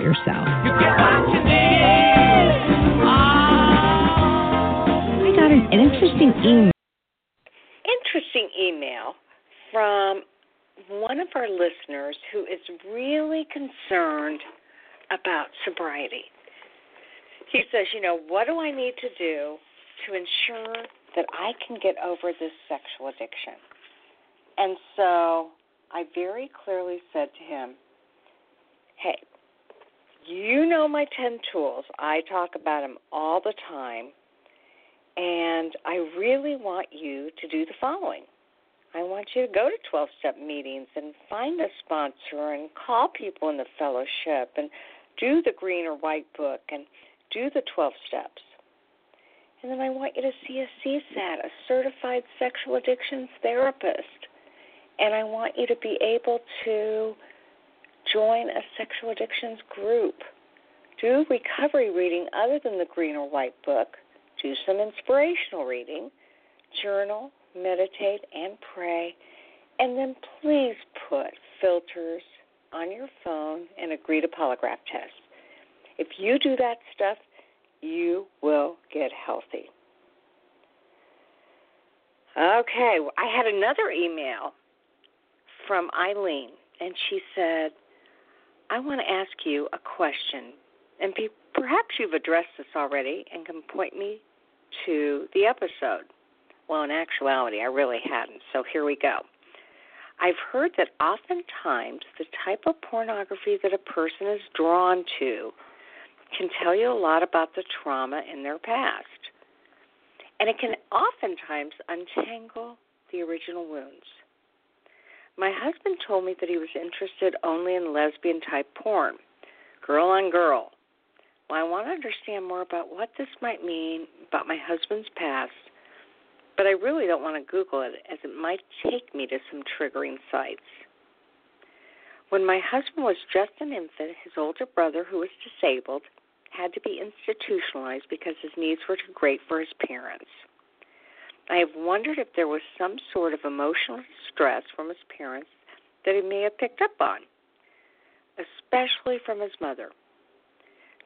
yourself? I got an, an interesting email. interesting email from one of our listeners who is really concerned about sobriety. He says, You know, what do I need to do to ensure that I can get over this sexual addiction? And so I very clearly said to him, Hey, you know my 10 tools. I talk about them all the time. And I really want you to do the following. I want you to go to 12 step meetings and find a sponsor and call people in the fellowship and do the green or white book and do the 12 steps. And then I want you to see a CSAT, a certified sexual addictions therapist. And I want you to be able to join a sexual addictions group. Do recovery reading other than the green or white book. Do some inspirational reading. Journal, meditate, and pray. And then please put filters on your phone and agree to polygraph tests. If you do that stuff, you will get healthy. Okay, I had another email from Eileen, and she said, I want to ask you a question. And pe- perhaps you've addressed this already and can point me to the episode. Well, in actuality, I really hadn't, so here we go. I've heard that oftentimes the type of pornography that a person is drawn to can tell you a lot about the trauma in their past. And it can oftentimes untangle the original wounds. My husband told me that he was interested only in lesbian type porn, girl on girl. Well, I want to understand more about what this might mean about my husband's past, but I really don't want to Google it as it might take me to some triggering sites. When my husband was just an infant, his older brother, who was disabled, had to be institutionalized because his needs were too great for his parents. I have wondered if there was some sort of emotional stress from his parents that he may have picked up on, especially from his mother.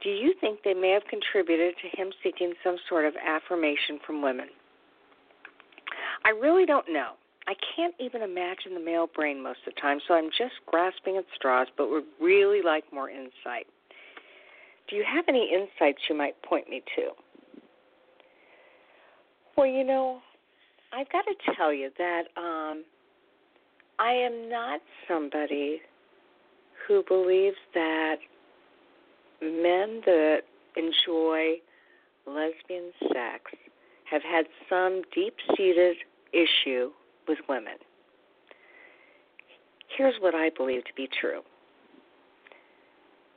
Do you think they may have contributed to him seeking some sort of affirmation from women? I really don't know. I can't even imagine the male brain most of the time, so I'm just grasping at straws, but would really like more insight. Do you have any insights you might point me to? Well, you know, I've got to tell you that um, I am not somebody who believes that men that enjoy lesbian sex have had some deep seated issue with women. Here's what I believe to be true.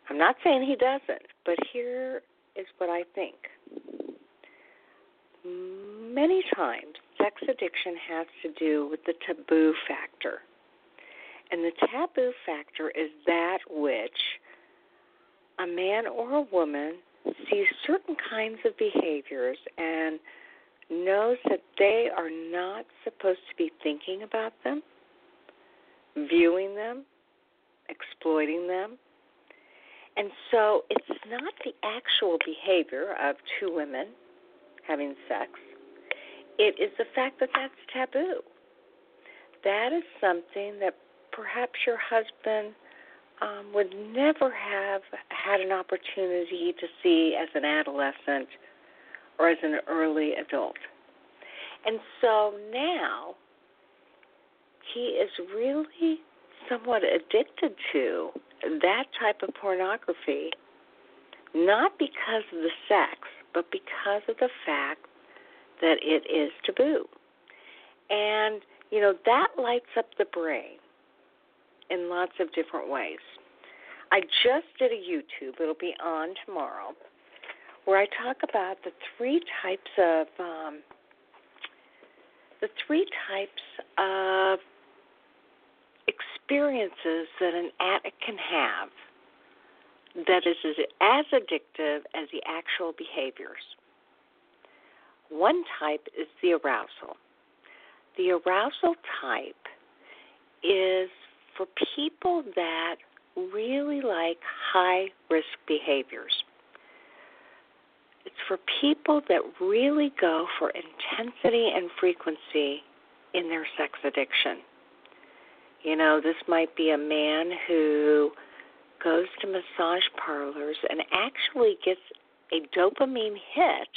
I'm not saying he doesn't, but here is what I think. Many times, sex addiction has to do with the taboo factor. And the taboo factor is that which a man or a woman sees certain kinds of behaviors and knows that they are not supposed to be thinking about them, viewing them, exploiting them. And so it's not the actual behavior of two women having sex, it is the fact that that's taboo. That is something that perhaps your husband um, would never have had an opportunity to see as an adolescent or as an early adult. And so now he is really somewhat addicted to that type of pornography, not because of the sex, but because of the fact that it is taboo. And, you know, that lights up the brain in lots of different ways. I just did a YouTube, it'll be on tomorrow, where I talk about the three types of um, the three types of experiences that an addict can have that is as addictive as the actual behaviors. One type is the arousal. The arousal type is for people that really like high risk behaviors. It's for people that really go for intensity and frequency in their sex addiction. You know, this might be a man who goes to massage parlors and actually gets a dopamine hit,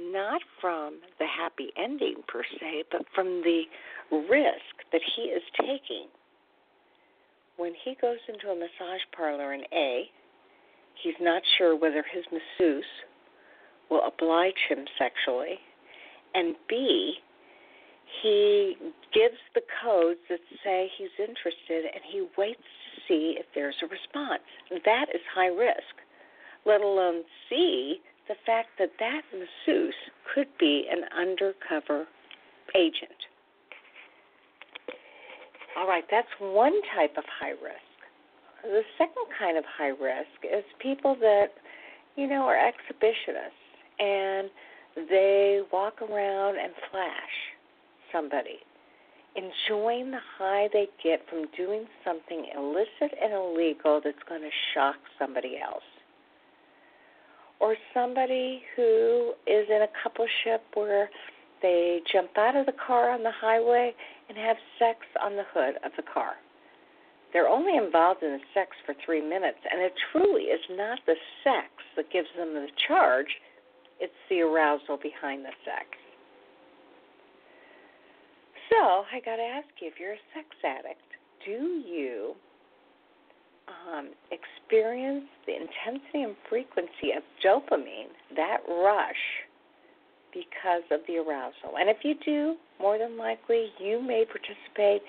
not from the happy ending per se, but from the risk that he is taking when he goes into a massage parlor and A, he's not sure whether his masseuse will oblige him sexually, and B, he gives the codes that say he's interested and he waits to see if there's a response. That is high risk, let alone C, the fact that that masseuse could be an undercover agent. All right, that's one type of high risk. The second kind of high risk is people that, you know, are exhibitionists and they walk around and flash somebody, enjoying the high they get from doing something illicit and illegal that's going to shock somebody else. Or somebody who is in a coupleship where they jump out of the car on the highway and have sex on the hood of the car. They're only involved in the sex for three minutes, and it truly is not the sex that gives them the charge, it's the arousal behind the sex. So, I got to ask you if you're a sex addict, do you um, experience the intensity and frequency of dopamine, that rush, because of the arousal. And if you do, more than likely you may participate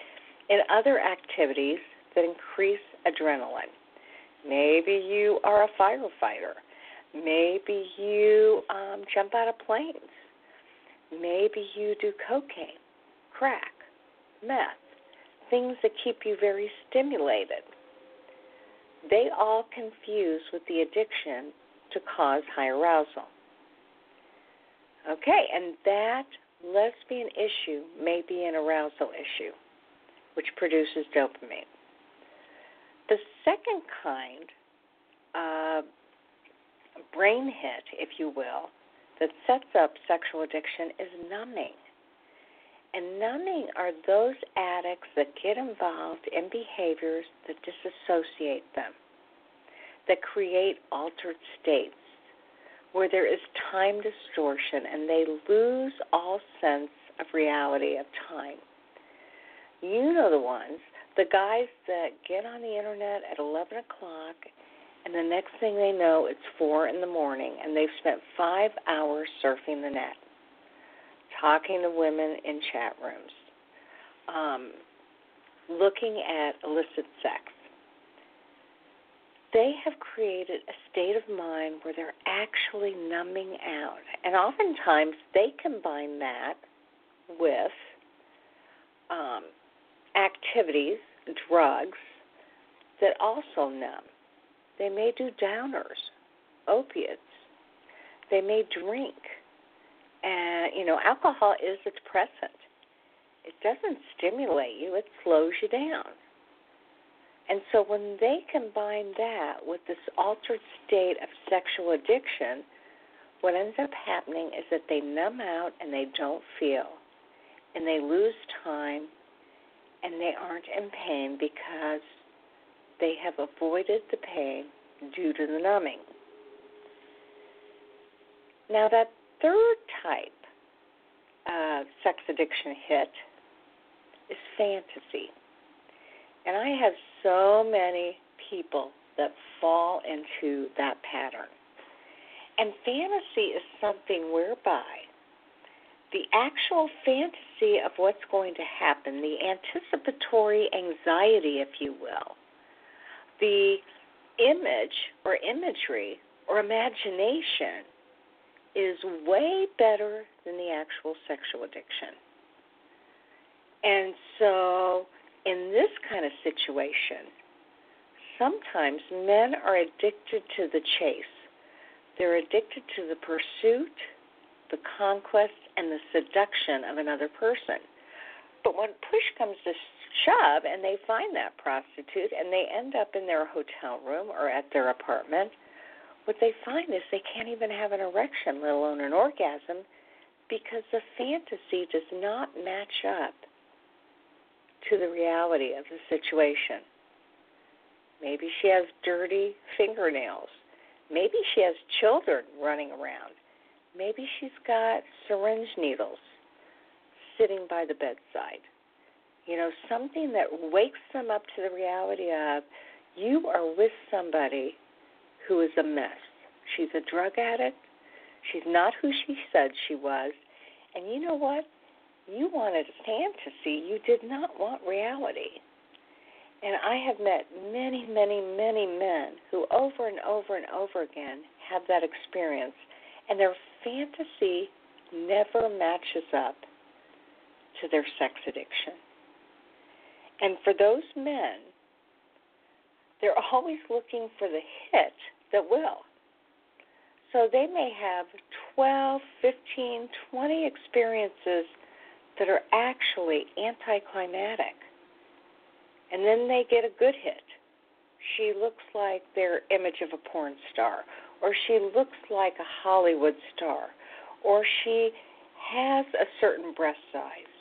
in other activities that increase adrenaline. Maybe you are a firefighter. Maybe you um, jump out of planes. Maybe you do cocaine, crack, meth, things that keep you very stimulated. They all confuse with the addiction to cause high arousal. Okay, and that lesbian issue may be an arousal issue, which produces dopamine. The second kind of brain hit, if you will, that sets up sexual addiction is numbing. And numbing are those addicts that get involved in behaviors that disassociate them, that create altered states where there is time distortion and they lose all sense of reality of time. You know the ones, the guys that get on the internet at 11 o'clock and the next thing they know it's 4 in the morning and they've spent five hours surfing the net, talking to women in chat rooms. Um, looking at illicit sex, they have created a state of mind where they're actually numbing out. And oftentimes they combine that with um, activities, drugs that also numb. They may do downers, opiates. They may drink. And, you know, alcohol is a depressant. It doesn't stimulate you, it slows you down. And so when they combine that with this altered state of sexual addiction, what ends up happening is that they numb out and they don't feel. And they lose time and they aren't in pain because they have avoided the pain due to the numbing. Now, that third type of sex addiction hit is fantasy. And I have so many people that fall into that pattern. And fantasy is something whereby the actual fantasy of what's going to happen, the anticipatory anxiety, if you will, the image or imagery or imagination is way better than the actual sexual addiction. And so, in this kind of situation, sometimes men are addicted to the chase. They're addicted to the pursuit, the conquest, and the seduction of another person. But when push comes to shove and they find that prostitute and they end up in their hotel room or at their apartment, what they find is they can't even have an erection, let alone an orgasm, because the fantasy does not match up to the reality of the situation. Maybe she has dirty fingernails. Maybe she has children running around. Maybe she's got syringe needles sitting by the bedside. You know, something that wakes them up to the reality of you are with somebody who is a mess. She's a drug addict. She's not who she said she was. And you know what? You wanted fantasy. You did not want reality. And I have met many, many, many men who over and over and over again have that experience. And their fantasy never matches up to their sex addiction. And for those men, they're always looking for the hit that will. So they may have 12, 15, 20 experiences that are actually anticlimactic. And then they get a good hit. She looks like their image of a porn star, or she looks like a Hollywood star, or she has a certain breast size.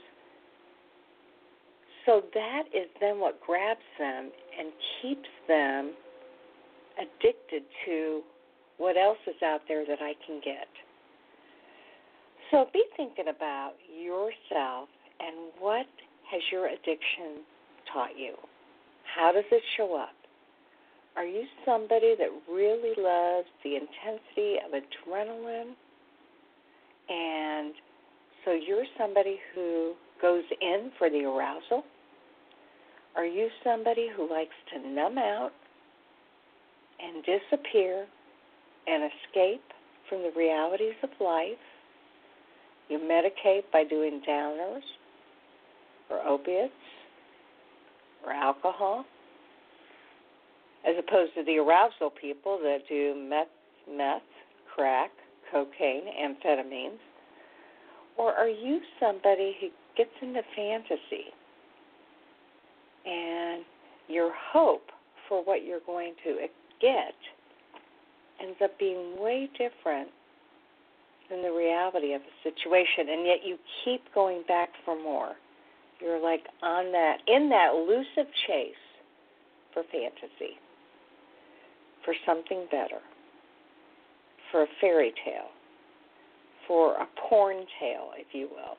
So that is then what grabs them and keeps them addicted to what else is out there that I can get. So be thinking about yourself and what has your addiction taught you? How does it show up? Are you somebody that really loves the intensity of adrenaline? And so you're somebody who goes in for the arousal? Are you somebody who likes to numb out and disappear and escape from the realities of life? You medicate by doing downers or opiates or alcohol, as opposed to the arousal people that do meth, meth, crack, cocaine, amphetamines? Or are you somebody who gets into fantasy and your hope for what you're going to get ends up being way different than the reality of the situation, and yet you keep going back for more. You're like on that, in that elusive chase for fantasy, for something better, for a fairy tale, for a porn tale, if you will.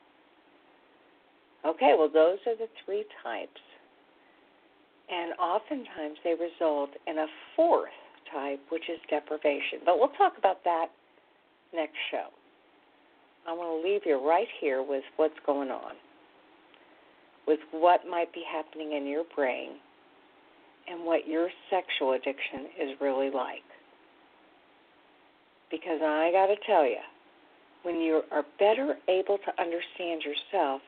Okay, well, those are the three types. And oftentimes they result in a fourth type, which is deprivation. But we'll talk about that next show. I want to leave you right here with what's going on. with what might be happening in your brain and what your sexual addiction is really like. Because I got to tell you, when you are better able to understand yourself,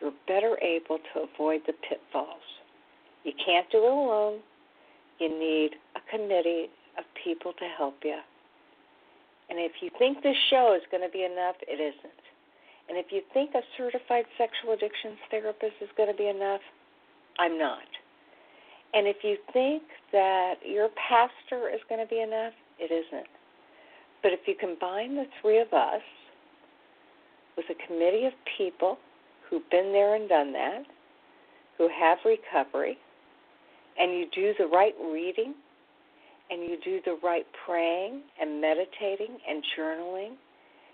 you're better able to avoid the pitfalls. You can't do it alone. You need a committee of people to help you. And if you think this show is going to be enough, it isn't. And if you think a certified sexual addictions therapist is going to be enough, I'm not. And if you think that your pastor is going to be enough, it isn't. But if you combine the three of us with a committee of people who've been there and done that, who have recovery, and you do the right reading, and you do the right praying and meditating and journaling,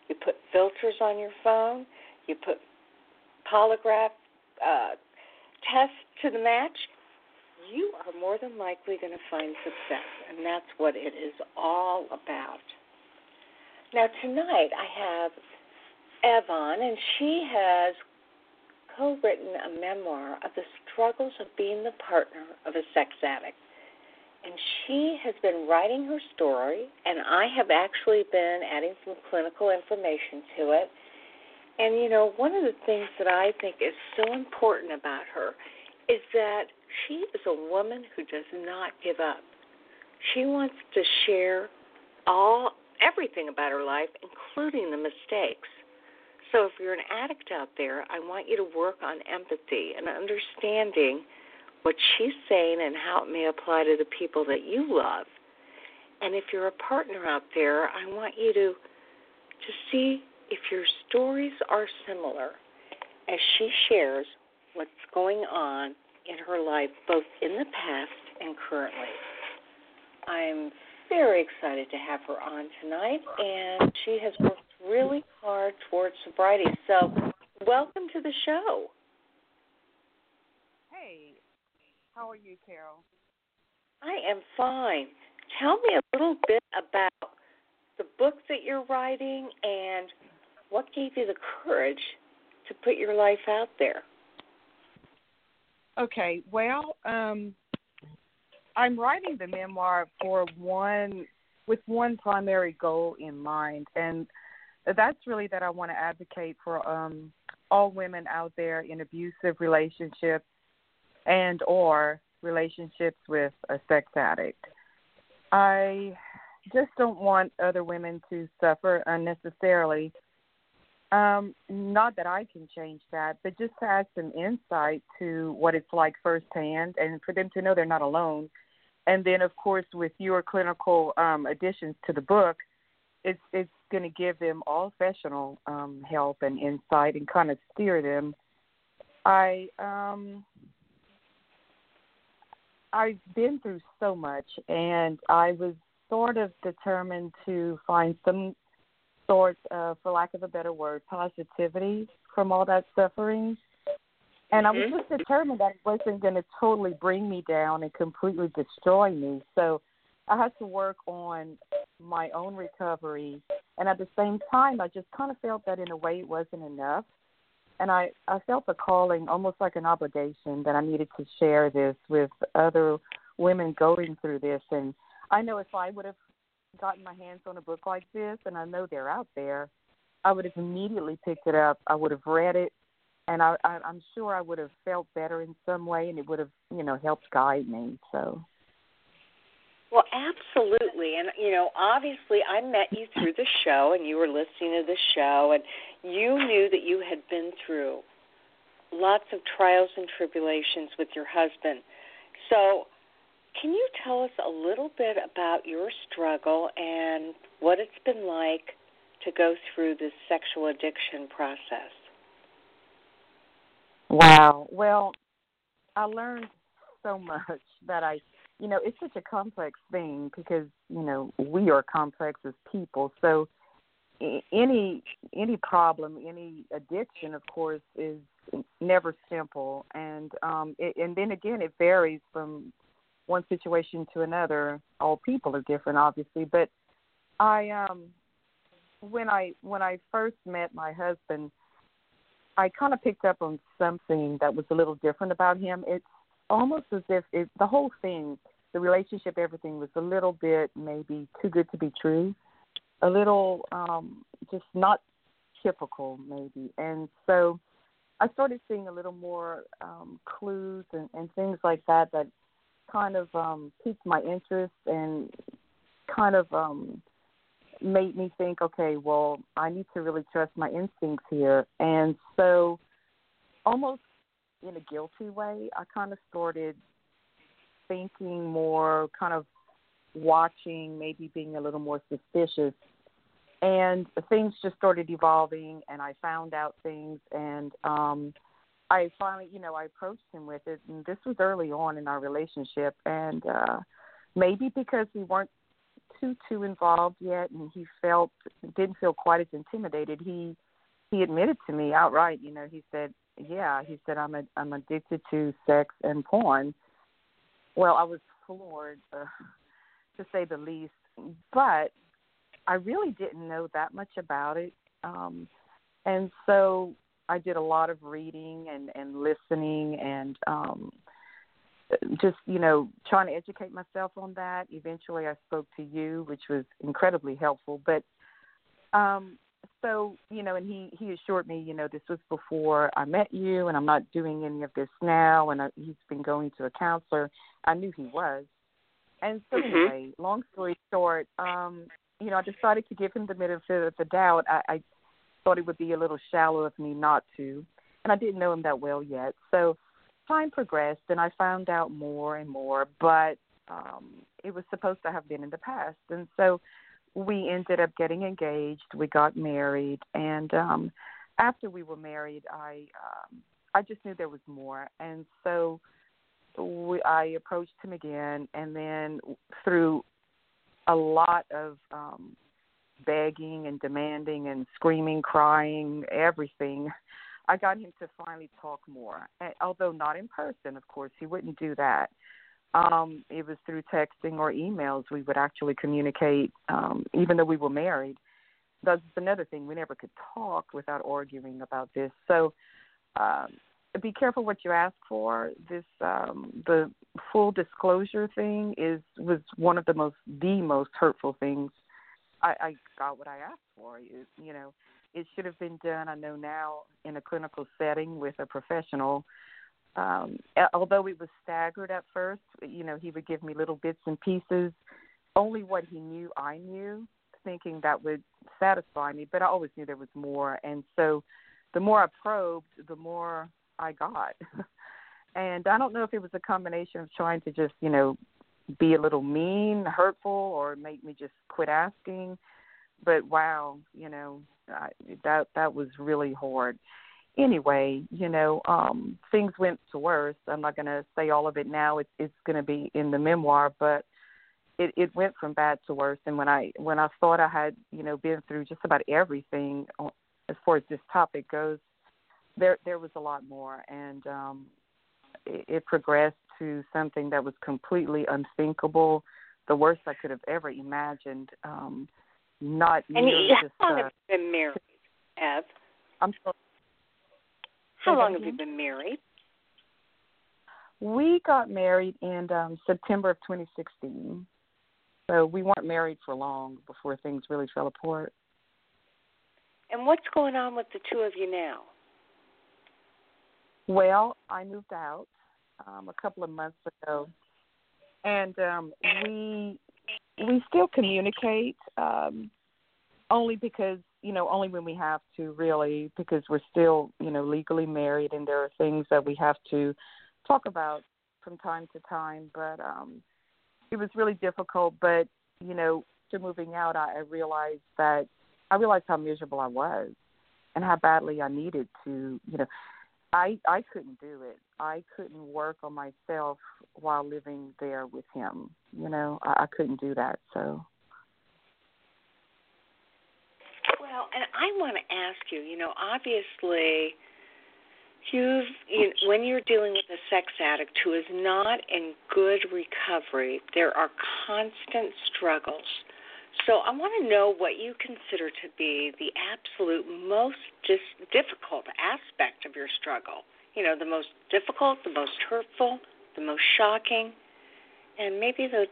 you put filters on your phone, you put polygraph uh, tests to the match, you are more than likely going to find success. And that's what it is all about. Now, tonight I have Evon, and she has co written a memoir of the struggles of being the partner of a sex addict. And she has been writing her story, and I have actually been adding some clinical information to it. And, you know, one of the things that I think is so important about her is that she is a woman who does not give up. She wants to share all everything about her life, including the mistakes. So if you're an addict out there, I want you to work on empathy and understanding what she's saying and how it may apply to the people that you love. And if you're a partner out there, I want you to to see if your stories are similar as she shares what's going on in her life both in the past and currently. I'm very excited to have her on tonight and she has worked really hard towards sobriety. So, welcome to the show. Hey, how are you, Carol? I am fine. Tell me a little bit about the book that you're writing and what gave you the courage to put your life out there. Okay, well, um, I'm writing the memoir for one with one primary goal in mind, and that's really that I want to advocate for um, all women out there in abusive relationships and or relationships with a sex addict. I just don't want other women to suffer unnecessarily. Um, not that I can change that, but just to add some insight to what it's like firsthand and for them to know they're not alone. And then, of course, with your clinical um, additions to the book, it's it's going to give them all professional um, help and insight and kind of steer them. I um, I've been through so much, and I was sort of determined to find some sort of, for lack of a better word, positivity from all that suffering. And I was Mm-hmm. just determined that it wasn't going to totally bring me down and completely destroy me. So I had to work on my own recovery. And at the same time, I just kind of felt that in a way it wasn't enough. And I, I felt a calling, almost like an obligation, that I needed to share this with other women going through this. And I know if I would have gotten my hands on a book like this, and I know they're out there, I would have immediately picked it up. I would have read it, and I, I, I'm sure I would have felt better in some way, and it would have, you know, helped guide me. So. Well, absolutely. And, you know, obviously, I met you through the show, and you were listening to the show, and you knew that you had been through lots of trials and tribulations with your husband. So, can you tell us a little bit about your struggle and what it's been like to go through this sexual addiction process? Wow. Well, I learned so much that I, you know, it's such a complex thing because you know we are complex as people. So any any problem, any addiction, of course, is never simple, and um, it, and then again, it varies from one situation to another. All people are different, obviously, but I um when I when I first met my husband, I kind of picked up on something that was a little different about him. It's almost as if it, the whole thing, the relationship, everything was a little bit maybe too good to be true, a little um, just not typical maybe. And so I started seeing a little more um, clues and, and things like that that kind of um, piqued my interest and kind of um, made me think, okay, well, I need to really trust my instincts here. And so, almost in a guilty way, I kind of started thinking more, kind of watching, maybe being a little more suspicious. And things just started evolving, and I found out things, and um, I finally, you know, I approached him with it, and this was early on in our relationship, and uh, maybe because we weren't too too involved yet, and he felt didn't feel quite as intimidated. He he admitted to me outright. You know, he said, "Yeah," he said, "I'm a, I'm addicted to sex and porn." Well, I was floored, uh, to say the least. But I really didn't know that much about it, um, and so I did a lot of reading and and listening and um just you know trying to educate myself on that eventually i spoke to you which was incredibly helpful but um so you know and he he assured me you know this was before i met you and i'm not doing any of this now and I, he's been going to a counselor i knew he was and so mm-hmm. anyway long story short um you know i decided to give him the benefit of the doubt i i thought it would be a little shallow of me not to and i didn't know him that well yet so time progressed and I found out more and more, but um, it was supposed to have been in the past. And so we ended up getting engaged. We got married, and um, after we were married, I um, I just knew there was more, and so we, I approached him again, and then through a lot of um, begging and demanding and screaming, crying, everything. I got him to finally talk more, although not in person. Of course, he wouldn't do that. Um, it was through texting or emails we would actually communicate, um, even though we were married. That's another thing. We never could talk without arguing about this. So um, be careful what you ask for. This um, the full disclosure thing is was one of the most the most hurtful things. I, I got what I asked for. You, you know, it should have been done, I know now, in a clinical setting with a professional. Um, although it was staggered at first, you know, he would give me little bits and pieces, only what he knew I knew, thinking that would satisfy me. But I always knew there was more. And so the more I probed, the more I got. and I don't know if it was a combination of trying to just, you know, be a little mean, hurtful, or make me just quit asking. But wow, you know, I, that that was really hard. Anyway, you know, um, things went to worse. I'm not going to say all of it now. It's it's going to be in the memoir, but it it went from bad to worse. And when I when I thought I had you know been through just about everything as far as this topic goes, there there was a lot more, and um, it, it progressed to something that was completely unthinkable, the worst I could have ever imagined. Um, not and you, how long uh, have you been married, Ev? I'm sorry. How long have you been married? We got married in um, September of 2016. So we weren't married for long before things really fell apart. And what's going on with the two of you now? Well, I moved out um, a couple of months ago, and um, we we still communicate um, only because you know only when we have to really because we're still you know legally married and there are things that we have to talk about from time to time but um it was really difficult but you know after moving out I, I realized that I realized how miserable I was and how badly I needed to you know I I couldn't do it. I couldn't work on myself while living there with him. You know, I, I couldn't do that. So. Well, and I want to ask you. You know, obviously, you've you, when you're dealing with a sex addict who is not in good recovery, there are constant struggles So I want to know what you consider to be the absolute most dis- difficult aspect of your struggle. You know, the most difficult, the most hurtful, the most shocking, and maybe the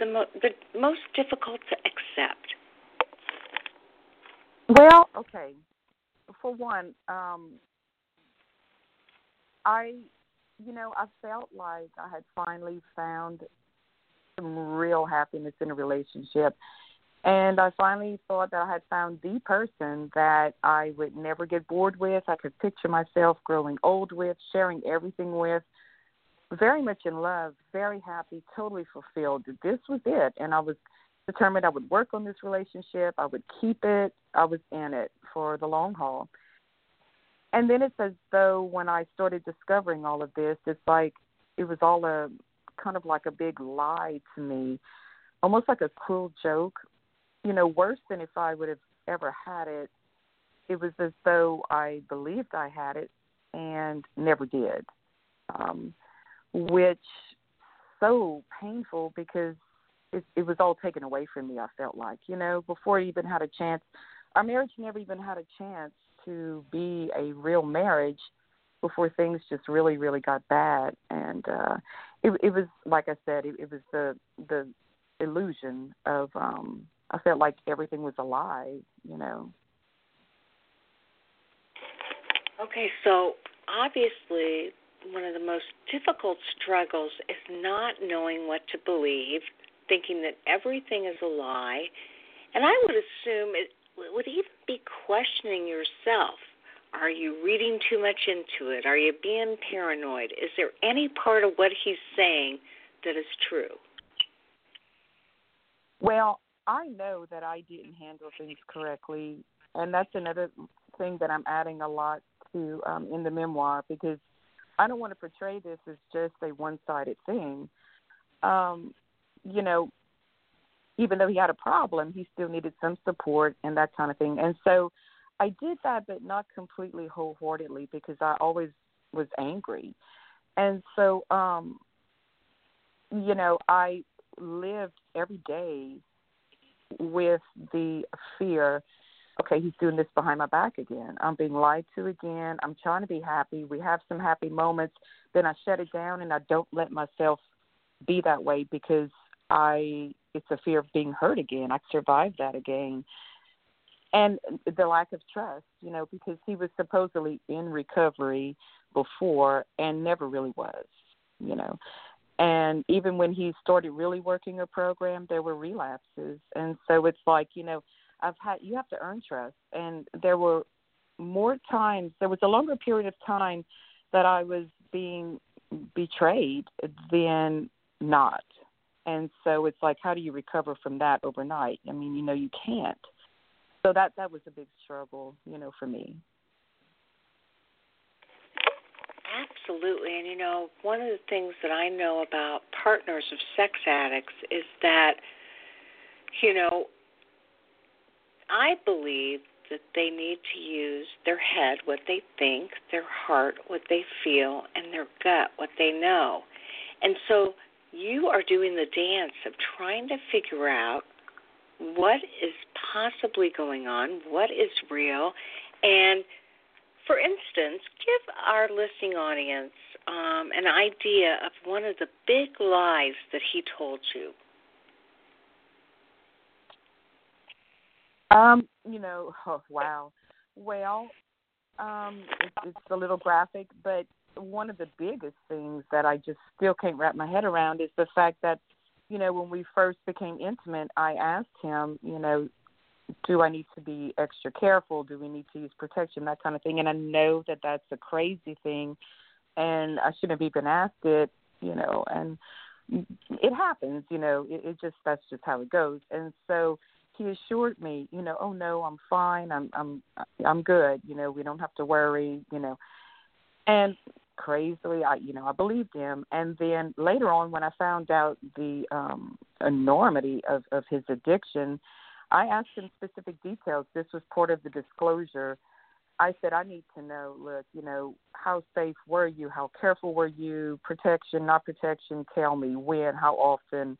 the, mo- the most difficult to accept. Well, okay. For one, um, I, you know, I felt like I had finally found some real happiness in a relationship. And I finally thought that I had found the person that I would never get bored with. I could picture myself growing old with, sharing everything with. Very much in love, very happy, totally fulfilled. This was it. And I was determined I would work on this relationship. I would keep it. I was in it for the long haul. And then it's as though when I started discovering all of this, it's like it was all a kind of like a big lie to me, almost like a cruel joke. You know, worse than if I would have ever had it. It was as though I believed I had it and never did, um, which so painful because it, it was all taken away from me. I felt like, you know, before I even had a chance, our marriage never even had a chance to be a real marriage before things just really, really got bad. And uh, it, it was, like I said, it, it was the the illusion of. um I felt like everything was a lie, you know. Okay, so obviously one of the most difficult struggles is not knowing what to believe, thinking that everything is a lie. And I would assume it would even be questioning yourself. Are you reading too much into it? Are you being paranoid? Is there any part of what he's saying that is true? Well, I know that I didn't handle things correctly, and that's another thing that I'm adding a lot to um, in the memoir because I don't want to portray this as just a one-sided thing. Um, you know, even though he had a problem, he still needed some support and that kind of thing. And so I did that, but not completely wholeheartedly because I always was angry. And so, um, you know, I lived every day with the fear okay, he's doing this behind my back again. I'm being lied to again. I'm trying to be happy. We have some happy moments. Then I shut it down and I don't let myself be that way because I it's a fear of being hurt again. I survived that again. And the lack of trust, you know, because he was supposedly in recovery before and never really was, you know. And even when he started really working a program, there were relapses. And so it's like, you know, I've had you have to earn trust and there were more times there was a longer period of time that I was being betrayed than not and so it's like how do you recover from that overnight? I mean you know you can't. So that that was a big struggle you know for me. Absolutely. And you know one of the things that i know about partners of sex addicts is that you know i believe that they need to use their head what they think their heart what they feel and their gut what they know. And so you are doing the dance of trying to figure out what is possibly going on, what is real, and for instance, give our listening audience um, an idea of one of the big lies that he told you. Um, you know, oh, wow. Well, um, it's, it's a little graphic, but one of the biggest things that I just still can't wrap my head around is the fact that, you know, when we first became intimate, I asked him, you know, do I need to be extra careful? Do we need to use protection? That kind of thing. And I know that that's a crazy thing, and I shouldn't have even asked it, you know. And it happens, you know. It, it just that's just how it goes. And so he assured me, you know, oh no, I'm fine. I'm I'm I'm good. You know, we don't have to worry. You know. And crazily. I, you know, I believed him. And then later on, when I found out the um, enormity of, of his addiction, I asked him specific details. This was part of the disclosure. I said, I need to know, look, you know, how safe were you? How careful were you? Protection, not protection? Tell me when, how often?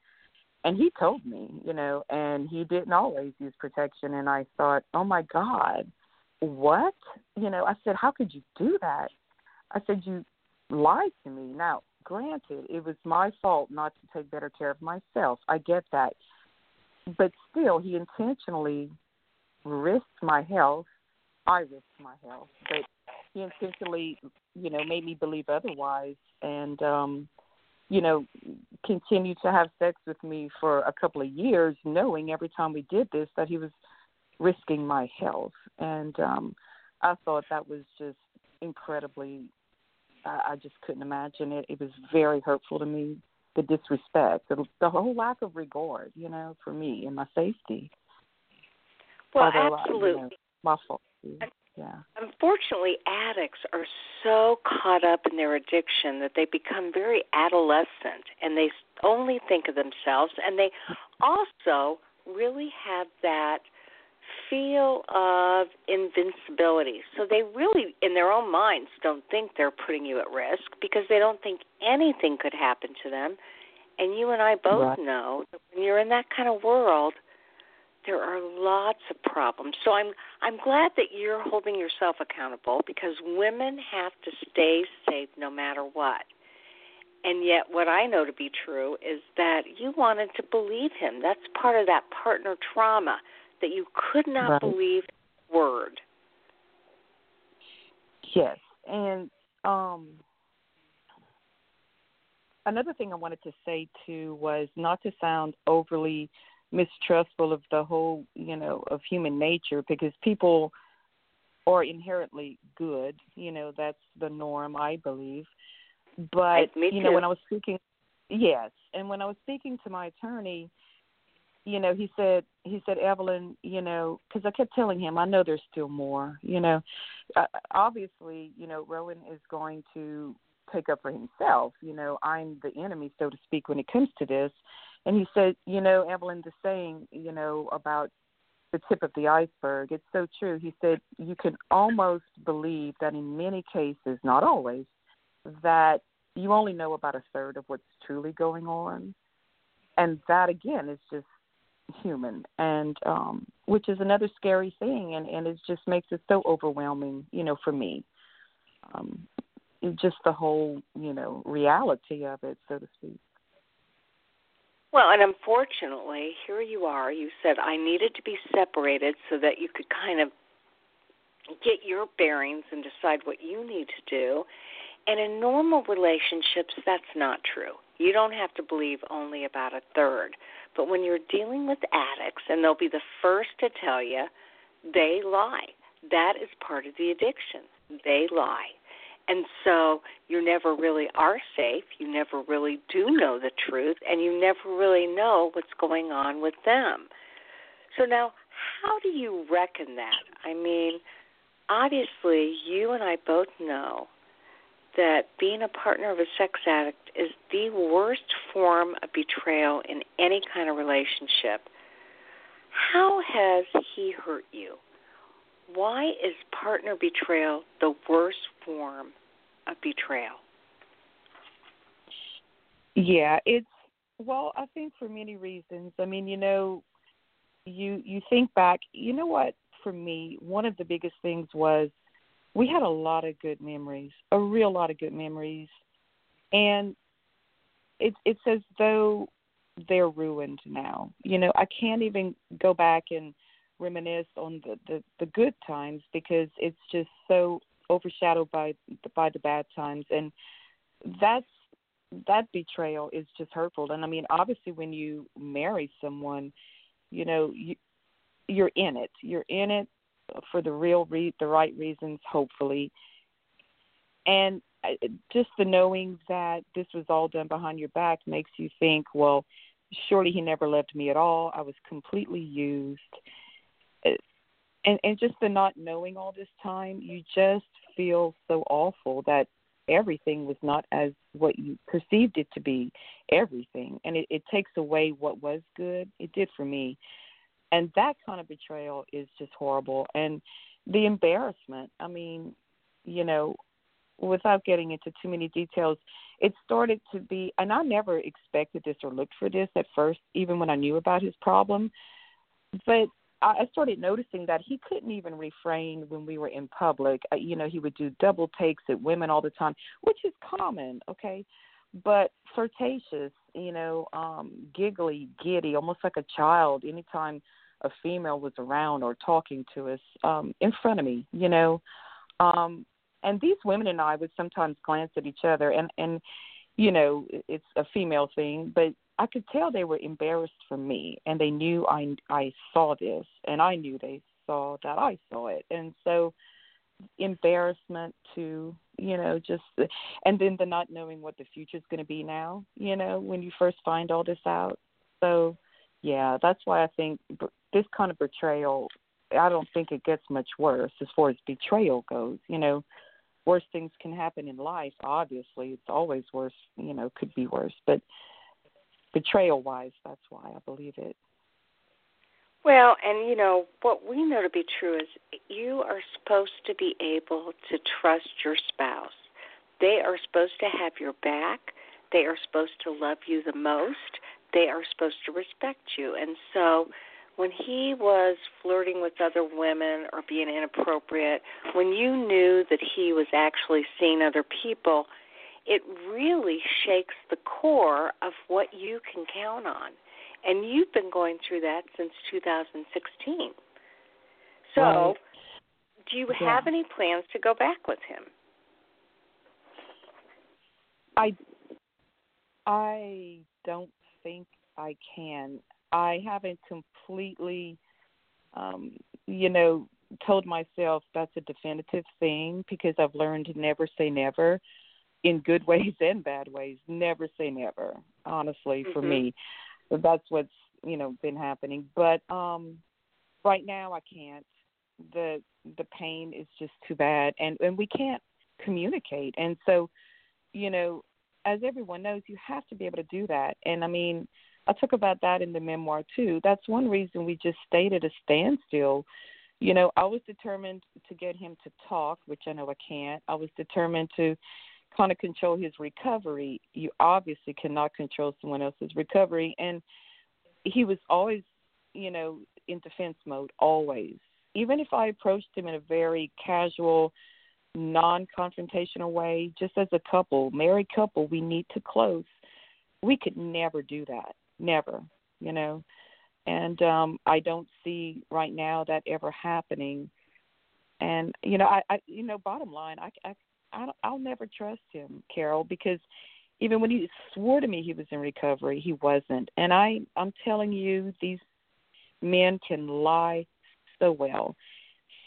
and he told me, you know, and he didn't always use protection. And I thought, oh my God, what? You know, I said, how could you do that? I said, you lied to me. Now, granted, it was my fault not to take better care of myself. I get that. But still, he intentionally risked my health. I risked my health, but he intentionally, you know, made me believe otherwise. And, um, you know, continued to have sex with me for a couple of years, knowing every time we did this that he was risking my health. And um, I thought that was just incredibly. I, I just couldn't imagine it. It was very hurtful to me. The disrespect, the, the whole lack of regard, you know, for me and my safety. Well, Although, absolutely. I, you know, my fault. Yeah. Unfortunately, addicts are so caught up in their addiction that they become very adolescent and they only think of themselves and they also really have that feel of invincibility. So they really in their own minds don't think they're putting you at risk because they don't think anything could happen to them. And you and I both Right. know that when you're in that kind of world, there are lots of problems. So I'm I'm glad that you're holding yourself accountable because women have to stay safe no matter what. And yet what I know to be true is that you wanted to believe him. That's part of that partner trauma that you could not Right. believe word. Yes, and um, another thing I wanted to say too was not to sound overly mistrustful of the whole, you know, of human nature because people are inherently good. You know, that's the norm, I believe. But me you know, when I was speaking, yes, and when I was speaking to my attorney, you know, he said, he said, Evelyn, you know, because I kept telling him, I know there's still more. You know, uh, obviously, you know, Rowan is going to take up for himself. You know, I'm the enemy, so to speak, when it comes to this. And he said, you know, Evelyn, the saying, you know, about the tip of the iceberg, it's so true. He said, you can almost believe that in many cases, not always, that you only know about a third of what's truly going on. And that, again, is just human and um which is another scary thing and and it just makes it so overwhelming you know for me um just the whole you know reality of it so to speak Well, and unfortunately, here you are. You said I needed to be separated so that you could kind of get your bearings and decide what you need to do. And in normal relationships, that's not true. You don't have to believe only about a third. But when you're dealing with addicts, and they'll be the first to tell you, they lie. That is part of the addiction. They lie. And so you never really are safe. You never really do know the truth, and you never really know what's going on with them. So now, how do you reckon that? I mean, obviously, you and I both know that being a partner of a sex addict is the worst form of betrayal in any kind of relationship. How has he hurt you? Why is partner betrayal the worst form of betrayal? yeah it's well i think for many reasons i mean you know you you think back you know what for me one of the biggest things was we had a lot of good memories a real lot of good memories. And it's it's as though they're ruined now. You know i can't even go back and reminisce on the the, the good times because it's just so overshadowed by by the bad times. And that's that betrayal is just hurtful. And i mean obviously when you marry someone you know you you're in it. You're in it for the real re- the right reasons hopefully. And just the knowing that this was all done behind your back makes you think well surely he never loved me at all. I was completely used. Uh, and and just the not knowing all this time you just feel so awful that everything was not as what you perceived it to be everything. And it, it takes away what was good. It did for me and that kind of betrayal is just horrible and the embarrassment i mean you know without getting into too many details, it started to be, and I never expected this or looked for this at first, even when I knew about his problem. But I started noticing that he couldn't even refrain when we were in public. Uh, you know, he would do double takes at women all the time, which is common, okay? But flirtatious, you know, um, giggly, giddy, almost like a child anytime a female was around or talking to us um, in front of me, you know. Um, and these women and I would sometimes glance at each other, and and you know, it's a female thing, but I could tell they were embarrassed for me, and they knew I I saw this, and I knew they saw that I saw it, and so embarrassment to you know just and then the not knowing what the future is going to be now you know when you first find all this out so yeah that's why i think this kind of betrayal i don't think it gets much worse as far as betrayal goes you know. Worse things can happen in life obviously it's always worse you know could be worse but betrayal wise that's why i believe it. Well and you know what we know to be true is you are supposed to be able to trust your spouse. They are supposed to have your back. They are supposed to love you the most they are supposed to respect you and so when he was flirting with other women or being inappropriate, when you knew that he was actually seeing other people, it really shakes the core of what you can count on. And you've been going through that since 2016. So, right. do you yeah. have any plans to go back with him? I I don't think I can. I haven't completely, um, you know, told myself that's a definitive thing because I've learned to never say never in good ways and bad ways. Never say never, honestly, mm-hmm. for me. But that's what's, you know, been happening. But um right now I can't. The the pain is just too bad and and we can't communicate. And so, you know, as everyone knows, you have to be able to do that. And I mean, I talk about that in the memoir too. That's one reason we just stayed at a standstill. You know, I was determined to get him to talk, which I know I can't. I was determined to kind of control his recovery. You obviously cannot control someone else's recovery. And he was always, you know, in defense mode, always. Even if I approached him in a very casual, non confrontational way, just as a couple, married couple, we need to close. We could never do that never, you know. And um I don't see right now that ever happening. And you know, I, I you know, bottom line, I I I I'll never trust him, Carol, because even when he swore to me he was in recovery, he wasn't. And I I'm telling you, these men can lie so well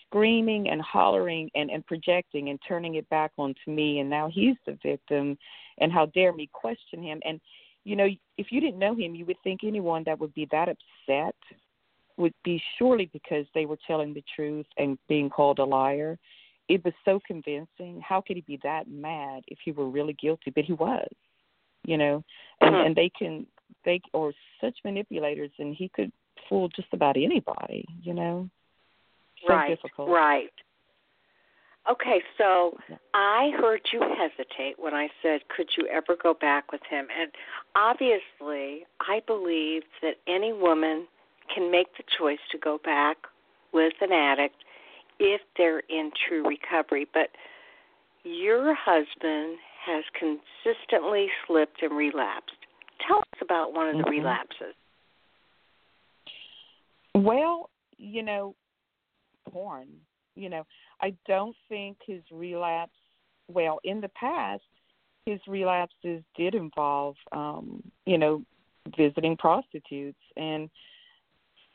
screaming and hollering and, and projecting and turning it back onto me and now he's the victim and how dare me question him and you know, if you didn't know him, you would think anyone that would be that upset would be surely because they were telling the truth and being called a liar. It was so convincing. How could he be that mad if he were really guilty? But he was, you know, and mm-hmm. and they can they are such manipulators, and he could fool just about anybody, you know. So right, difficult. right. Okay, so I heard you hesitate when I said, could you ever go back with him? And obviously, I believe that any woman can make the choice to go back with an addict if they're in true recovery. But your husband has consistently slipped and relapsed. Tell us about one of the mm-hmm. relapses. Well, you know, porn you know, I don't think his relapse. Well, in the past, his relapses did involve, um, you know, visiting prostitutes, and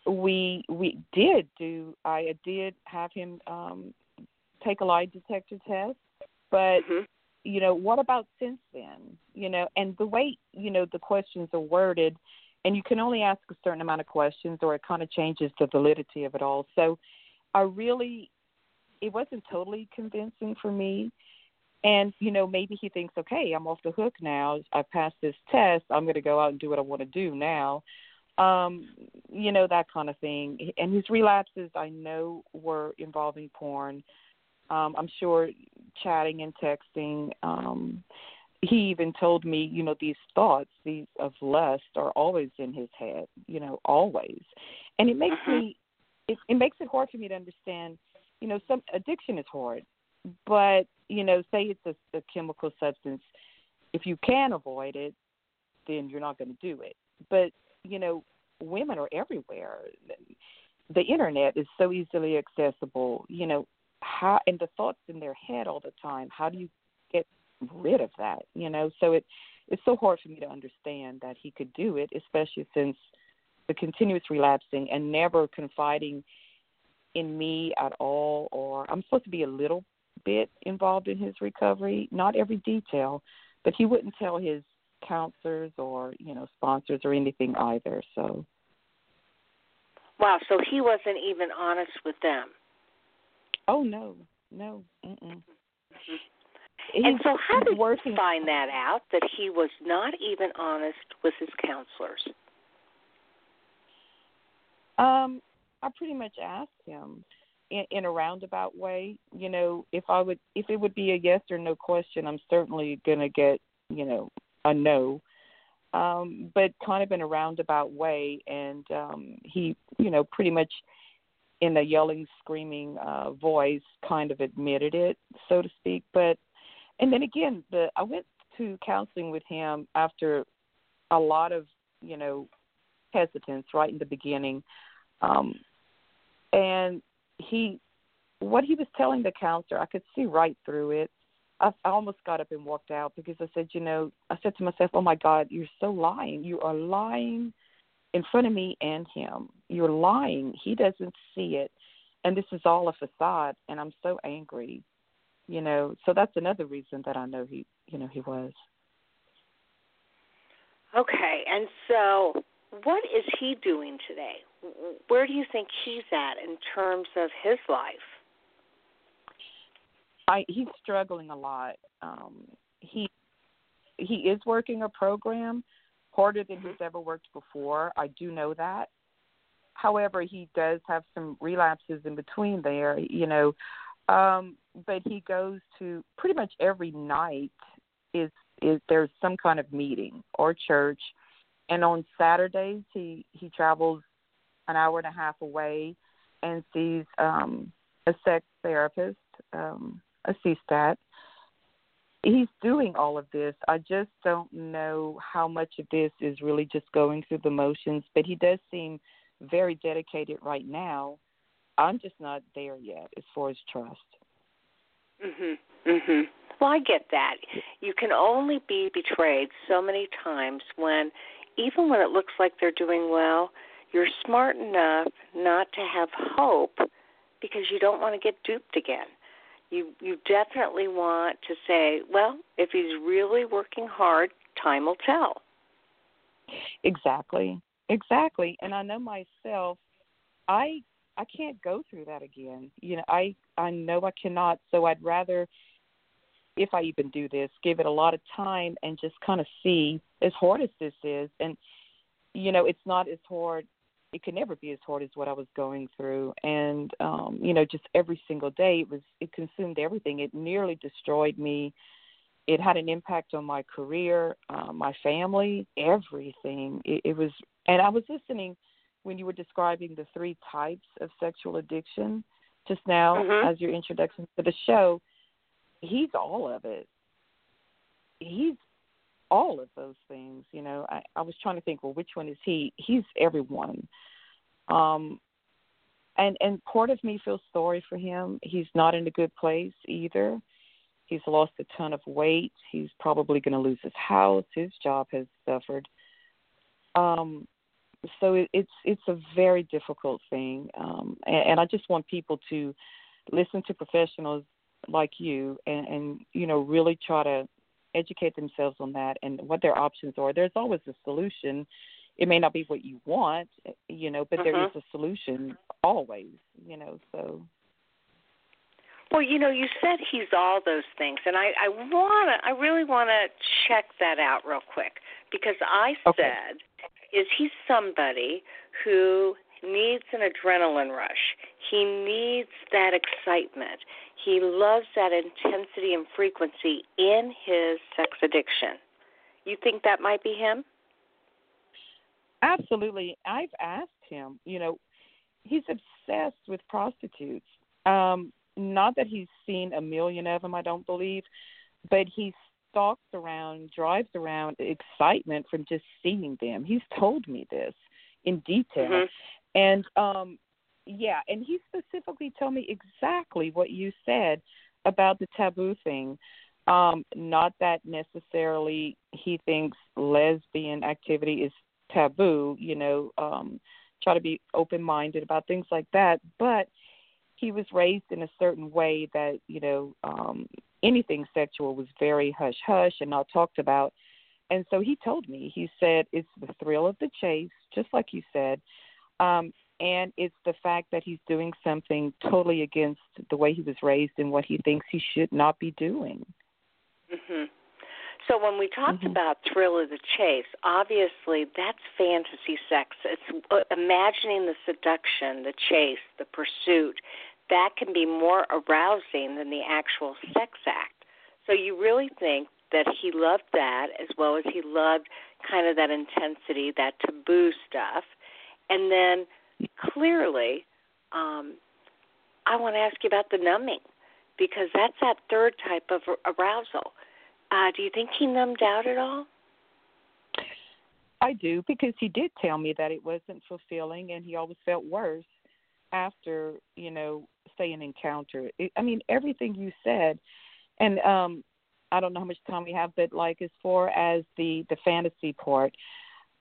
we we did do. I did have him um, take a lie detector test, but. Mm-hmm. You know, what about since then? You know, and the way, you know, the questions are worded, and you can only ask a certain amount of questions or it kind of changes the validity of it all. So I really it wasn't totally convincing for me. And you know, maybe he thinks, okay, I'm off the hook now. I passed this test. I'm going to go out and do what I want to do now. Um, you know that kind of thing. And his relapses, I know, were involving porn. Um, I'm sure chatting and texting. Um, he even told me, you know, these thoughts, these of lust, are always in his head. You know, always, and it makes Mhm. me, it, it makes it hard for me to understand. You know, some addiction is hard, but you know, say it's a, a chemical substance. If you can avoid it, then you're not going to do it. But you know, women are everywhere. The internet is so easily accessible. You know, how and the thoughts in their head all the time. How do you get rid of that? You know, so it it's so hard for me to understand that he could do it, especially since the continuous relapsing and never confiding in me at all. Or I'm supposed to be a little bit involved in his recovery, not every detail, but he wouldn't tell his counselors or you know sponsors or anything either. So Wow, so he wasn't even honest with them. oh no, no, mm-mm. Mm-hmm. He's and so, how did working. you find that out that he was not even honest with his counselors? Um, I pretty much asked him in, in a roundabout way. You know, if I would, if it would be a yes or no question, I'm certainly gonna get, you know, a no. Um, but kind of in a roundabout way, and um, he, you know, pretty much in a yelling, screaming uh, voice, kind of admitted it, so to speak. But, and then again, the I went to counseling with him after a lot of, you know, hesitance right in the beginning um, and he, what he was telling the counselor, I could see right through it. I, I almost got up and walked out because I said, you know, I said to myself, oh my God, you're so lying. You are lying in front of me and him. You're lying. He doesn't see it. And this is all a facade. And I'm so angry, you know. So that's another reason that I know he, you know, he was. Okay, and so what is he doing today? Where do you think he's at in terms of his life? I he's struggling a lot. Um, he he is working a program harder than he's ever worked before. I do know that. However, he does have some relapses in between there, you know. Um, but he goes to pretty much every night is is there's some kind of meeting or church and on Saturdays he he travels an hour and a half away and sees um a sex therapist, um, a CSAT. He's doing all of this. I just don't know how much of this is really just going through the motions, but he does seem very dedicated right now. I'm just not there yet as far as trust. Mhm. Mhm. Well, I get that. You can only be betrayed so many times when even when it looks like they're doing well, you're smart enough not to have hope because you don't want to get duped again. You you definitely want to say, well, if he's really working hard, time will tell. Exactly. Exactly. And I know myself I I can't go through that again. You know, I I know I cannot, so I'd rather if I even do this, give it a lot of time and just kind of see as hard as this is and you know, it's not as hard it could never be as hard as what I was going through. And um you know just every single day it was it consumed everything. It nearly destroyed me. It had an impact on my career uh, my family everything. It, it was and I was listening when you were describing the three types of sexual addiction just now Mhm. as your introduction to the show. He's all of it. He's all of those things you know. I i was trying to think well which one is he? He's everyone. Um and and part of me feels sorry for him. He's not in a good place either. He's lost a ton of weight. He's probably going to lose his house. His job has suffered. Um so it, it's it's a very difficult thing. Um and, and i just want people to listen to professionals like you and and you know really try to educate themselves on that and what their options are there's always a solution it may not be what you want you know but there Mhm. is a solution always you know so Well, you know, you said he's all those things, and I I want to I really want to check that out real quick because I Okay. said is he somebody who needs an adrenaline rush. He needs that excitement. He loves that intensity and frequency in his sex addiction. You think that might be him? Absolutely. I've asked him, you know, he's obsessed with prostitutes. Um, not that he's seen a million of them, I don't believe, but he stalks around, drives around excitement from just seeing them. He's told me this in detail. Mm-hmm. And um yeah, and he specifically told me exactly what you said about the taboo thing. Um, not that necessarily he thinks lesbian activity is taboo, you know, um, try to be open minded about things like that, but he was raised in a certain way that, you know, um anything sexual was very hush hush and not talked about. And so he told me, he said it's the thrill of the chase, just like you said. Um, and it's the fact that he's doing something totally against the way he was raised and what he thinks he should not be doing. Mhm. So when we talked Mhm. about thrill of the chase, obviously that's fantasy sex. It's uh, imagining the seduction, the chase, the pursuit. That can be more arousing than the actual sex act. So you really think that he loved that as well as he loved kind of that intensity, that taboo stuff. And then clearly, um, I want to ask you about the numbing because that's that third type of arousal. Uh, do you think he numbed out at all? I do because he did tell me that it wasn't fulfilling and he always felt worse after, you know, say an encounter. It, I mean, everything you said and um I don't know how much time we have, but like as far as the the fantasy part,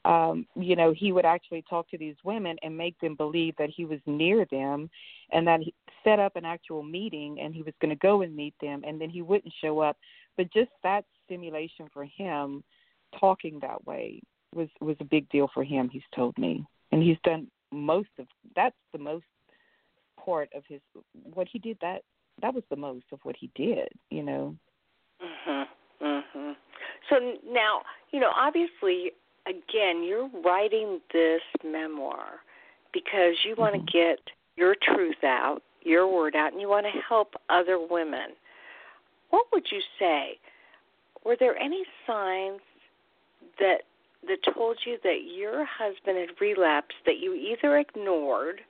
um, you know, he would actually talk to these women and make them believe that he was near them and that he set up an actual meeting and he was going to go and meet them and then he wouldn't show up. But just that stimulation for him talking that way was was a big deal for him, he's told me. And he's done most of that's the most part of his what he did that that was the most of what he did, you know. Mhm. Mhm. So now, you know, obviously again, you're writing this memoir because you want to Mhm. get your truth out, your word out, and you want to help other women. What would you say? Were there any signs that that told you that your husband had relapsed that you either ignored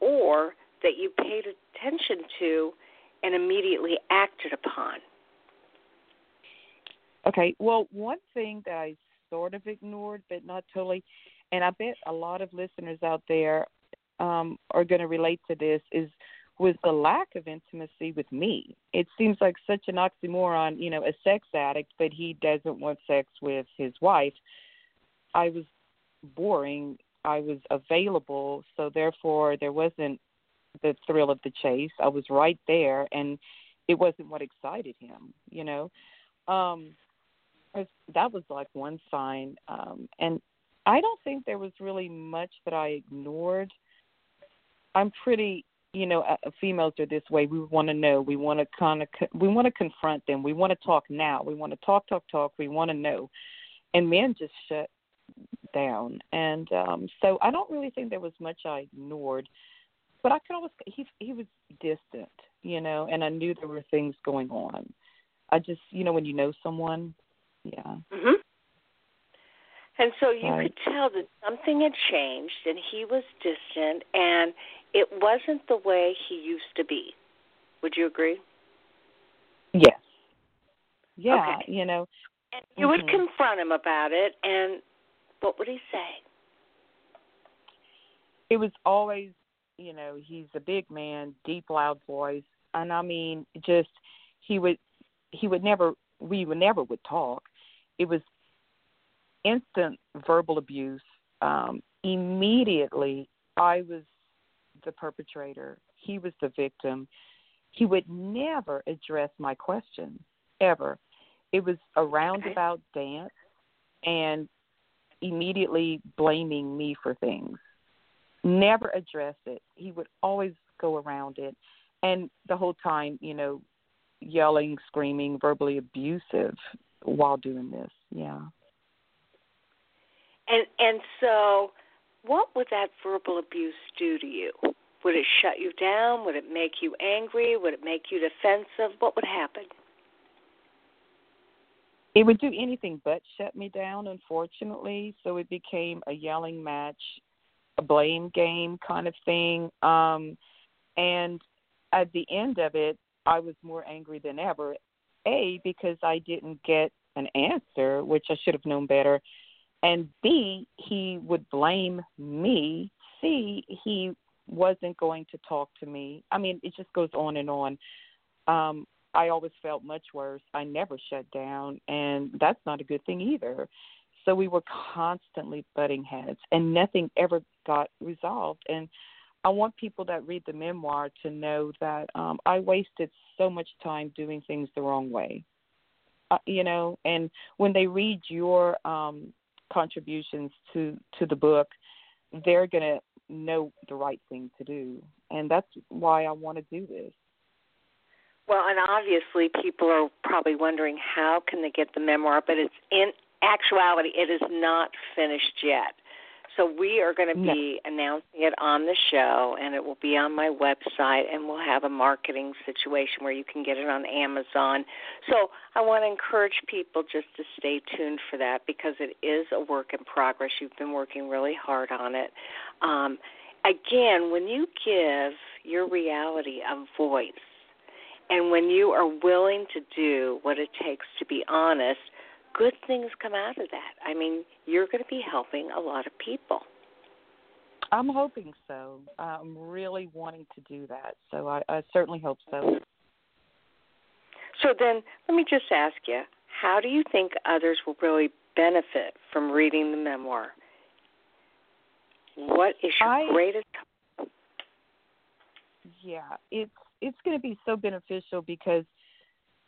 or that you paid attention to and immediately acted upon? Okay. Well, one thing that I sort of ignored, but not totally, and I bet a lot of listeners out there um, are going to relate to this, is was the lack of intimacy with me. It seems like such an oxymoron, you know, a sex addict, but he doesn't want sex with his wife. I was boring. I was available, so therefore there wasn't the thrill of the chase. I was right there, and it wasn't what excited him, you know. Um, that was like one sign um and i don't think there was really much that i ignored. I'm pretty you know uh, females are this way. We want to know. We want to kind of we want to confront them. We want to talk now. We want to talk talk talk. We want to know. And men just shut down. And um so i don't really think there was much i ignored but i could always he he was distant you know and i knew there were things going on. I just you know when you know someone yeah. Mhm. And so you Right. could tell that something had changed and he was distant and it wasn't the way he used to be. Would you agree? Yes. Yeah, Okay. you know. And you would Mhm. confront him about it and what would he say? It was always, you know, he's a big man, deep loud voice, and I mean just he would he would never we would never would talk. It was instant verbal abuse. Um immediately I was the perpetrator. He was the victim. He would never address my questions ever. It was a roundabout dance and immediately blaming me for things. Never address it. He would always go around it. And the whole time, you know, yelling, screaming, verbally abusive while doing this. Yeah. And and so what would that verbal abuse do to you? Would it shut you down? Would it make you angry? Would it make you defensive? What would happen? It would do anything but shut me down, unfortunately. So it became a yelling match, a blame game kind of thing. Um, and at the end of it, I was more angry than ever. A, because I didn't get an answer, which I should have known better. And B, he would blame me. C, he wasn't going to talk to me. I mean, it just goes on and on. Um, I always felt much worse. I never shut down, and that's not a good thing either. So we were constantly butting heads, and nothing ever got resolved. And I want people that read the memoir to know that um, I wasted so much time doing things the wrong way. Uh, you know, and when they read your um, contributions to to the book, they're gonna know the right thing to do, and that's why I want to do this. Well, and obviously, people are probably wondering how can they get the memoir, but it's in actuality, it is not finished yet. So we are going to be no. announcing it on the show, and it will be on my website, and we'll have a marketing situation where you can get it on Amazon. So I want to encourage people just to stay tuned for that because it is a work in progress. You've been working really hard on it. Um, again, when you give your reality a voice, and when you are willing to do what it takes to be honest, good things come out of that. I mean, you're going to be helping a lot of people. I'm hoping so. I'm really wanting to do that. So I, I certainly hope so. So then, let me just ask you how do you think others will really benefit from reading the memoir? What is your I, greatest? Yeah, it's it's going to be so beneficial because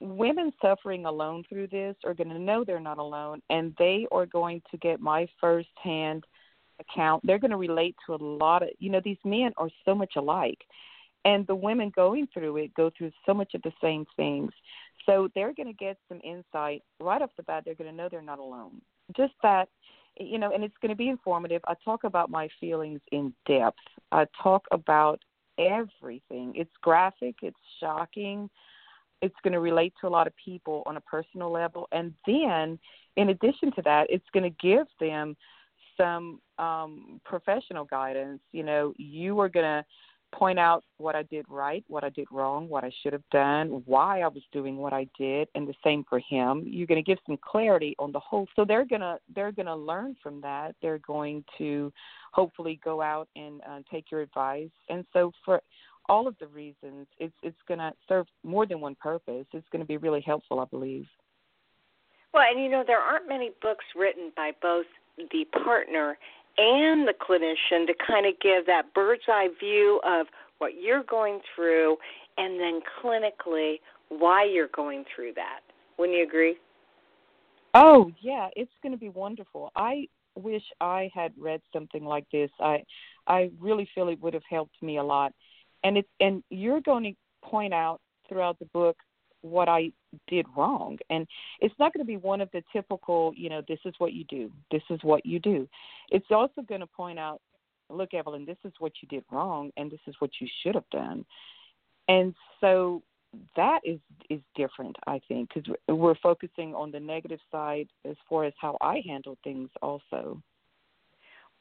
women suffering alone through this are going to know they're not alone and they are going to get my first hand account. They're going to relate to a lot of you know these men are so much alike and the women going through it go through so much of the same things. So they're going to get some insight right off the bat. They're going to know they're not alone. Just that you know and it's going to be informative. I talk about my feelings in depth. I talk about everything. It's graphic. It's shocking it's going to relate to a lot of people on a personal level and then in addition to that it's going to give them some um professional guidance you know you are going to point out what I did right, what I did wrong, what I should have done, why I was doing what I did, and the same for him. You're going to give some clarity on the whole. So they're going to they're going to learn from that. They're going to hopefully go out and uh, take your advice. And so for all of the reasons, it's it's going to serve more than one purpose. It's going to be really helpful, I believe. Well, and you know there aren't many books written by both the partner and the clinician to kind of give that bird's eye view of what you're going through and then clinically why you're going through that. Wouldn't you agree? Oh, yeah, it's going to be wonderful. I wish I had read something like this. I I really feel it would have helped me a lot and it's and you're going to point out throughout the book what I did wrong. And it's not going to be one of the typical, you know, this is what you do, this is what you do. It's also going to point out, look, Evelyn, this is what you did wrong, and this is what you should have done. And so that is is different, I think, because we're focusing on the negative side as far as how I handle things, also.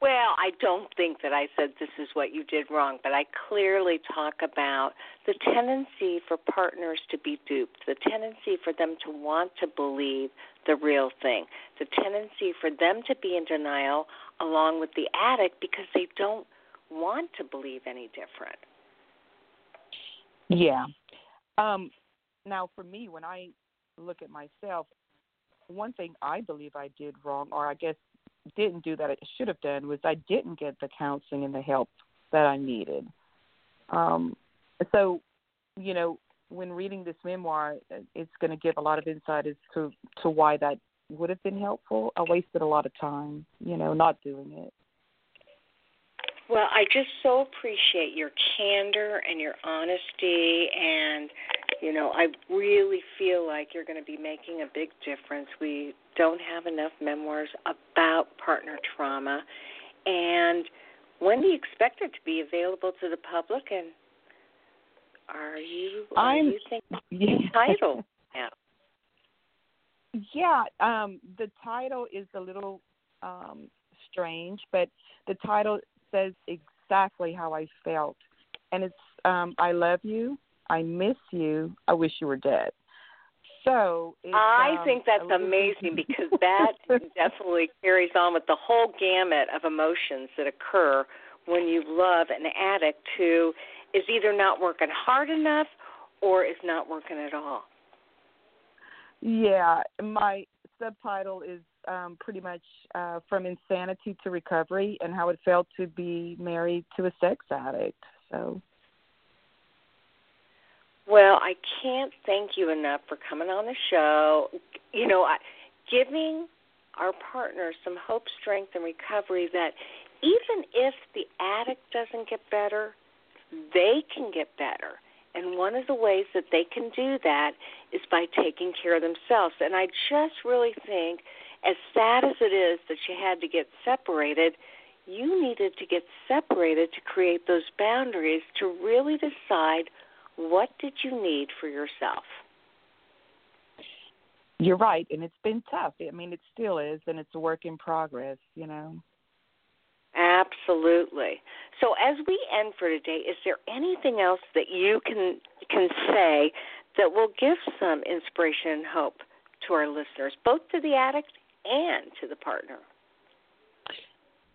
Well, I don't think that I said this is what you did wrong, but I clearly talk about the tendency for partners to be duped, the tendency for them to want to believe the real thing, the tendency for them to be in denial along with the addict because they don't want to believe any different. Yeah. Um, now, for me, when I look at myself, one thing I believe I did wrong, or I guess didn't do that I should have done was I didn't get the counseling and the help that I needed. Um, so, you know, when reading this memoir, it's going to give a lot of insight as to to why that would have been helpful. I wasted a lot of time, you know, not doing it. Well, I just so appreciate your candor and your honesty and you know, I really feel like you're going to be making a big difference. We don't have enough memoirs about partner trauma And when do you expect it to be available to the public? And are you are I'm- you thinking Yeah. title now? Yeah, um, the title is a little um, strange, but the title says exactly how I felt, and it's um, "I love you, I miss you, I wish you were dead." So it's, I um, think that's amazing because that definitely carries on with the whole gamut of emotions that occur when you love an addict who is either not working hard enough or is not working at all. Yeah, my subtitle is um, pretty much uh, from insanity to recovery and how it felt to be married to a sex addict. So Well, I can't thank you enough for coming on the show. You know, I- giving our partners some hope, strength, and recovery that even if the addict doesn't get better, they can get better. And one of the ways that they can do that is by taking care of themselves. And I just really think, as sad as it is that you had to get separated, you needed to get separated to create those boundaries to really decide what did you need for yourself. you're right, and it's been tough. I mean, it still is, and it's a work in progress. You know. Absolutely. So as we end for today, is there anything else that you can can say that will give some inspiration and hope to our listeners, both to the addict and to the partner?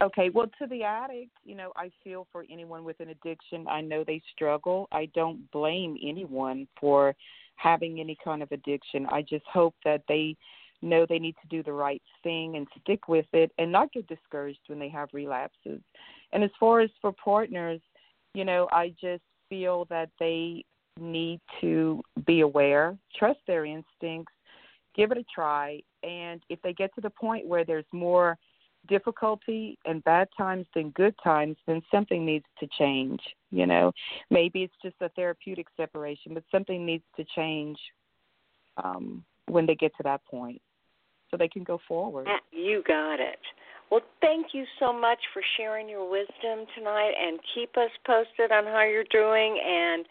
Okay, well, to the addict, you know, I feel for anyone with an addiction. I know they struggle. I don't blame anyone for having any kind of addiction. I just hope that they know they need to do the right thing and stick with it and not get discouraged when they have relapses. And as far as for partners, you know, I just feel that they need to be aware, trust their instincts, give it a try, and if they get to the point where there's more difficulty and bad times than good times, then something needs to change. You know, maybe it's just a therapeutic separation, but something needs to change um, when they get to that point, so they can go forward. You got it. Well, thank you so much for sharing your wisdom tonight and keep us posted on how you're doing. And,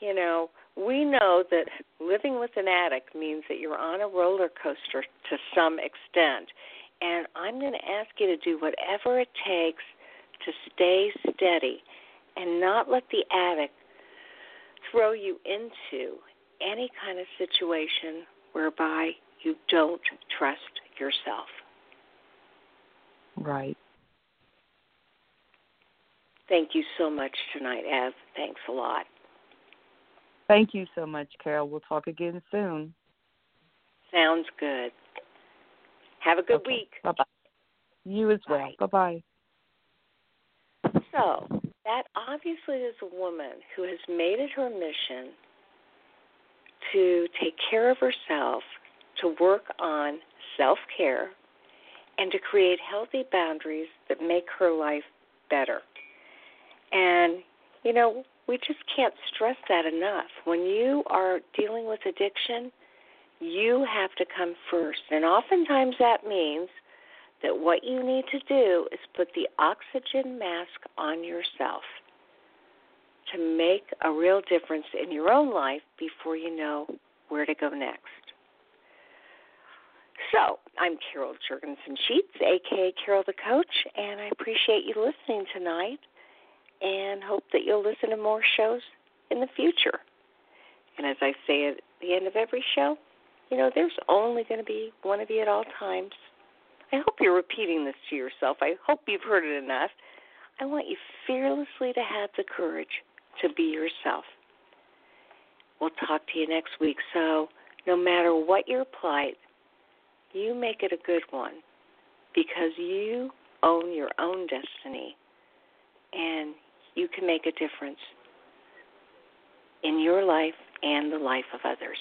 you know, we know that living with an addict means that you're on a roller coaster to some extent. And I'm going to ask you to do whatever it takes to stay steady and not let the addict throw you into any kind of situation whereby you don't trust yourself. Right. Thank you so much tonight, Ev. Thanks a lot. Thank you so much, Carol. We'll talk again soon. Sounds good. Have a good Okay. week. Bye bye. You as well. Bye bye. So, that obviously is a woman who has made it her mission to take care of herself, to work on self care, and to create healthy boundaries that make her life better. And, you know, we just can't stress that enough. When you are dealing with addiction, you have to come first. And oftentimes that means that what you need to do is put the oxygen mask on yourself to make a real difference in your own life before you know where to go next. So, I'm Carol Juergensen Sheets, aka Carol the Coach, and I appreciate you listening tonight and hope that you'll listen to more shows in the future. And as I say at the end of every show, you know, there's only going to be one of you at all times. I hope you're repeating this to yourself. I hope you've heard it enough. I want you fearlessly to have the courage to be yourself. We'll talk to you next week. So, no matter what your plight, you make it a good one because you own your own destiny and you can make a difference in your life and the life of others.